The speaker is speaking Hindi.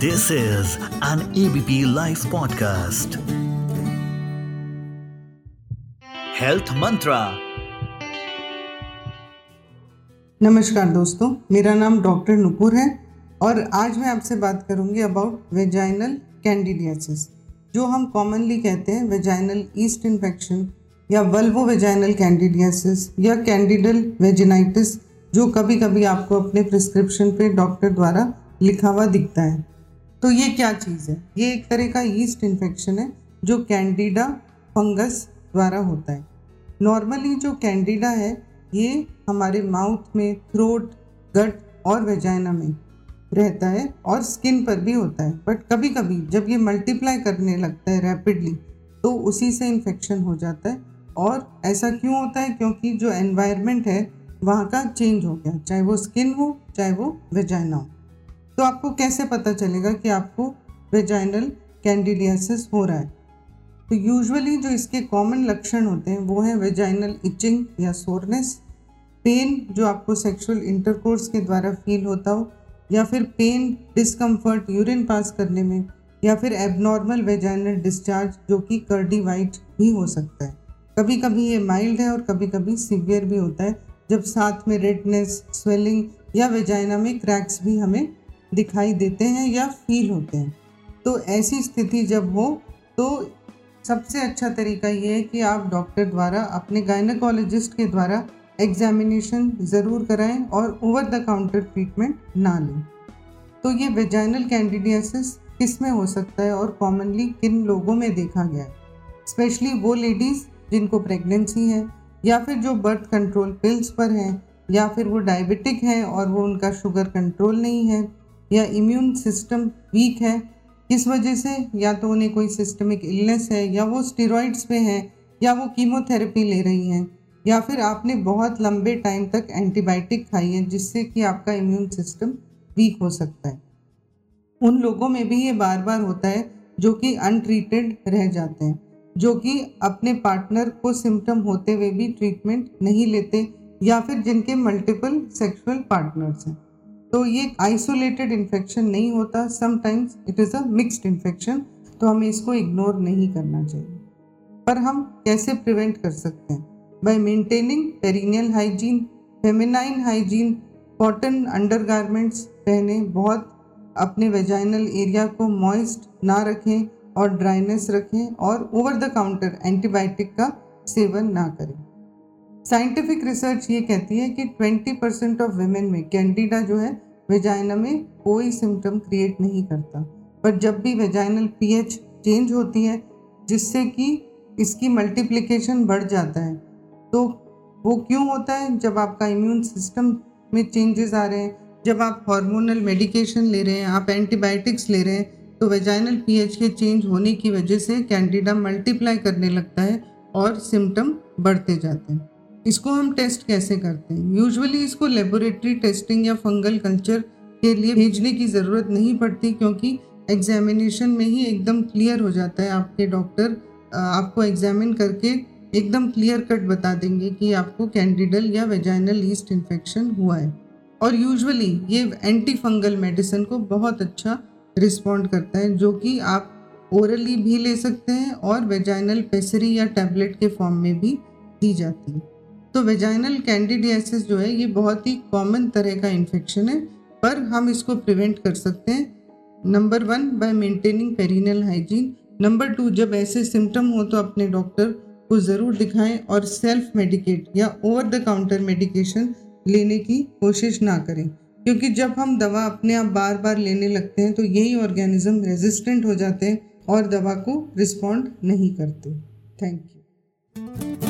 This is an ABP Life podcast. Health Mantra. नमस्कार दोस्तों, मेरा नाम डॉक्टर नुपुर है और आज मैं आपसे बात करूँगी अबाउट वेजाइनल कैंडिडियासिस जो हम कॉमनली कहते हैं वेजाइनल ईस्ट इन्फेक्शन या वल्वो वेजाइनल कैंडिडियासिस या कैंडिडल वेजिनाइटिस जो कभी कभी आपको अपने प्रिस्क्रिप्शन पे डॉक्टर द्वारा लिखा हुआ दिखता है तो ये क्या चीज़ है? ये एक तरह का ईस्ट इन्फेक्शन है, जो कैंडिडा फंगस द्वारा होता है। नॉर्मली जो कैंडिडा है, ये हमारे माउथ में थ्रोट गट और वेजाइना में रहता है और स्किन पर भी होता है। बट कभी कभी जब ये मल्टीप्लाई करने लगता है रैपिडली तो उसी से इन्फेक्शन हो जाता है। और ऐसा क्यों होता है? क्योंकि जो एनवायरनमेंट है, वहाँ का चेंज हो गया, चाहे वो स्किन हो, चाहे वो वेजाइना हो। तो आपको कैसे पता चलेगा कि आपको वेजाइनल कैंडिडियासिस हो रहा है? तो यूजुअली जो इसके कॉमन लक्षण होते हैं, वो है वेजाइनल इचिंग या सोरनेस पेन जो आपको सेक्सुअल इंटरकोर्स के द्वारा फील होता हो, या फिर पेन डिस्कम्फर्ट यूरिन पास करने में, या फिर एबनॉर्मल वेजाइनल डिस्चार्ज जो कि कर्डी वाइट भी हो सकता है। कभी कभी ये माइल्ड है और कभी कभी सीवियर भी होता है, जब साथ में रेडनेस स्वेलिंग या वेजाइना में क्रैक्स भी हमें दिखाई देते हैं या फील होते हैं। तो ऐसी स्थिति जब हो तो सबसे अच्छा तरीका ये है कि आप डॉक्टर द्वारा, अपने गायनकोलॉजिस्ट के द्वारा एग्जामिनेशन ज़रूर कराएँ और ओवर द काउंटर ट्रीटमेंट ना लें। तो ये वेजाइनल कैंडिडियासिस किसमें हो सकता है और कॉमनली किन लोगों में देखा गया है? स्पेशली वो लेडीज़ जिनको प्रेगनेंसी है, या फिर जो बर्थ कंट्रोल पिल्स पर हैं, या फिर वो डायबिटिक हैं और वो उनका शुगर कंट्रोल नहीं है या इम्यून सिस्टम वीक है, इस वजह से या तो उन्हें कोई सिस्टमिक इलनेस है, या वो स्टेरॉइड्स पे हैं, या वो कीमोथेरेपी ले रही हैं, या फिर आपने बहुत लंबे टाइम तक एंटीबायोटिक खाई है जिससे कि आपका इम्यून सिस्टम वीक हो सकता है। उन लोगों में भी ये बार बार होता है जो कि अनट्रीटेड रह जाते हैं, जो कि अपने पार्टनर को सिम्टम होते हुए भी ट्रीटमेंट नहीं लेते, या फिर जिनके मल्टीपल सेक्सुअल पार्टनर्स हैं। तो ये आइसोलेटेड इन्फेक्शन नहीं होता. Sometimes it is a mixed infection तो हमें इसको इग्नोर नहीं करना चाहिए. पर हम कैसे प्रिवेंट कर सकते हैं? By maintaining perineal hygiene feminine hygiene cotton undergarments पहने, बहुत अपने वेजाइनल एरिया को मॉइस्ट ना रखें और ड्राइनेस रखें और ओवर द काउंटर एंटीबायोटिक का सेवन ना करें. साइंटिफिक रिसर्च ये कहती है कि 20 परसेंट ऑफ़ वेमेन में कैंडिडा जो है वेजाइना में कोई सिम्टम क्रिएट नहीं करता। पर जब भी वेजाइनल पीएच चेंज होती है, जिससे कि इसकी मल्टीप्लिकेशन बढ़ जाता है तो वो क्यों होता है? जब आपका इम्यून सिस्टम में चेंजेस आ रहे हैं, जब आप हार्मोनल मेडिकेशन ले रहे हैं, आप एंटीबायोटिक्स ले रहे हैं तो वेजाइनल पीएच के चेंज होने की वजह से कैंडिडा मल्टीप्लाई करने लगता है और सिम्टम बढ़ते जाते हैं। इसको हम टेस्ट कैसे करते हैं? यूजुअली इसको लेबोरेटरी टेस्टिंग या फंगल कल्चर के लिए भेजने की ज़रूरत नहीं पड़ती क्योंकि एग्जामिनेशन में ही एकदम क्लियर हो जाता है आपके डॉक्टर आपको एग्जामिन करके एकदम क्लियर कट बता देंगे कि आपको कैंडिडल या वेजाइनल ईस्ट इन्फेक्शन हुआ है। और यूजुअली ये एंटी फंगल मेडिसिन को बहुत अच्छा रिस्पॉन्ड करता है जो कि आप ओरली भी ले सकते हैं और वेजाइनल पेसरी या टैबलेट के फॉर्म में भी दी जाती है। तो वेजाइनल कैंडिडियासिस जो है, ये बहुत ही कॉमन तरह का इन्फेक्शन है, पर हम इसको प्रिवेंट कर सकते हैं। Number one by maintaining perineal hygiene number two जब ऐसे सिम्टम हो तो अपने डॉक्टर को ज़रूर दिखाएँ और सेल्फ मेडिकेट या ओवर द काउंटर मेडिकेशन लेने की कोशिश ना करें। क्योंकि जब हम दवा अपने आप बार बार लेने लगते हैं तो यही ऑर्गेनिज्म रेजिस्टेंट हो जाते हैं और दवा को रिस्पॉन्ड नहीं करते। Thank you